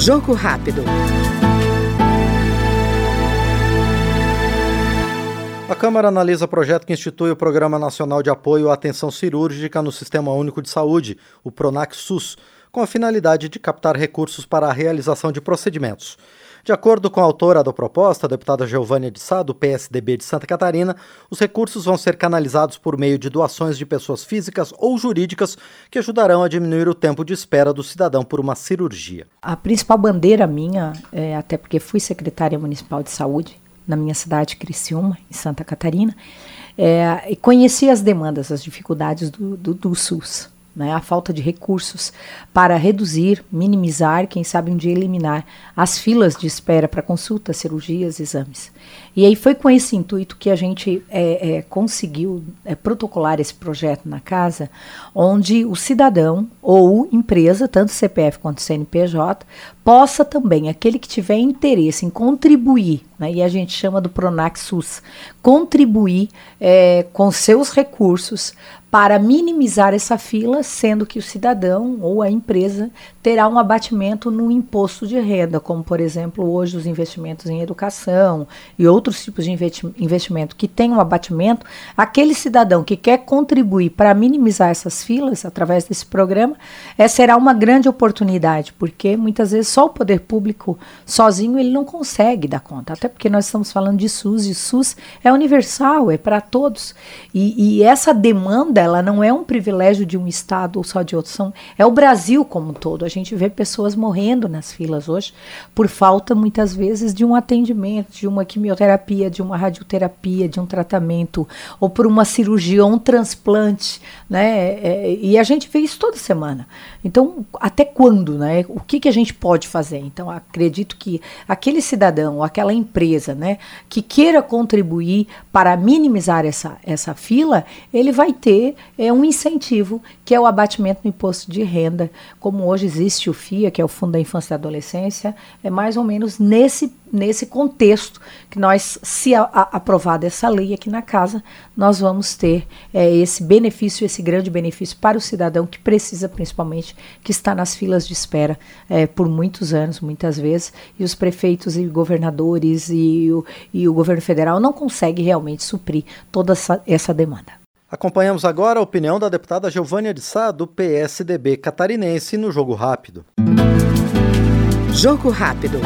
Jogo rápido. A Câmara analisa projeto que institui o Programa Nacional de Apoio à Atenção Cirúrgica no Sistema Único de Saúde, o PRONAC SUS, com a finalidade de captar recursos para a realização de procedimentos. De acordo com a autora da proposta, a deputada Giovânia de Sá, do PSDB de Santa Catarina, os recursos vão ser canalizados por meio de doações de pessoas físicas ou jurídicas que ajudarão a diminuir o tempo de espera do cidadão por uma cirurgia. A principal bandeira minha, é, até porque fui secretária municipal de saúde na minha cidade, Criciúma, em Santa Catarina, é, e conheci as demandas, as dificuldades do, do, do SUS né, a falta de recursos para reduzir, minimizar, quem sabe um dia eliminar as filas de espera para consultas, cirurgias, exames. E aí foi com esse intuito que a gente é, é, conseguiu é, protocolar esse projeto na casa, onde o cidadão ou empresa, tanto CPF quanto CNPJ, possa também, aquele que tiver interesse em contribuir, né, e a gente chama do Pronac SUS, contribuir é, com seus recursos para minimizar essa fila, sendo que o cidadão ou a empresa terá um abatimento no imposto de renda, como por exemplo hoje os investimentos em educação e outros tipos de investimento que tem um abatimento, aquele cidadão que quer contribuir para minimizar essas filas através desse programa, é, será uma grande oportunidade, porque muitas vezes só o poder público sozinho ele não consegue dar conta, até porque nós estamos falando de SUS e SUS é universal, é para todos. E, e essa demanda ela não é um privilégio de um estado ou só de outro, são, é o Brasil como um todo gente vê pessoas morrendo nas filas hoje por falta, muitas vezes, de um atendimento, de uma quimioterapia, de uma radioterapia, de um tratamento, ou por uma cirurgia ou um transplante, né? É, e a gente vê isso toda semana. Então, até quando, né? O que, que a gente pode fazer? Então, acredito que aquele cidadão aquela empresa, né, que queira contribuir para minimizar essa, essa fila, ele vai ter é, um incentivo, que é o abatimento no imposto de renda, como hoje existe existe o FIA, que é o Fundo da Infância e Adolescência, é mais ou menos nesse, nesse contexto que nós, se a, a, aprovada essa lei aqui na casa, nós vamos ter é, esse benefício, esse grande benefício para o cidadão que precisa, principalmente, que está nas filas de espera é, por muitos anos, muitas vezes, e os prefeitos e governadores e o, e o governo federal não conseguem realmente suprir toda essa, essa demanda. Acompanhamos agora a opinião da deputada Giovânia de Sá, do PSDB catarinense, no Jogo Rápido. Jogo Rápido.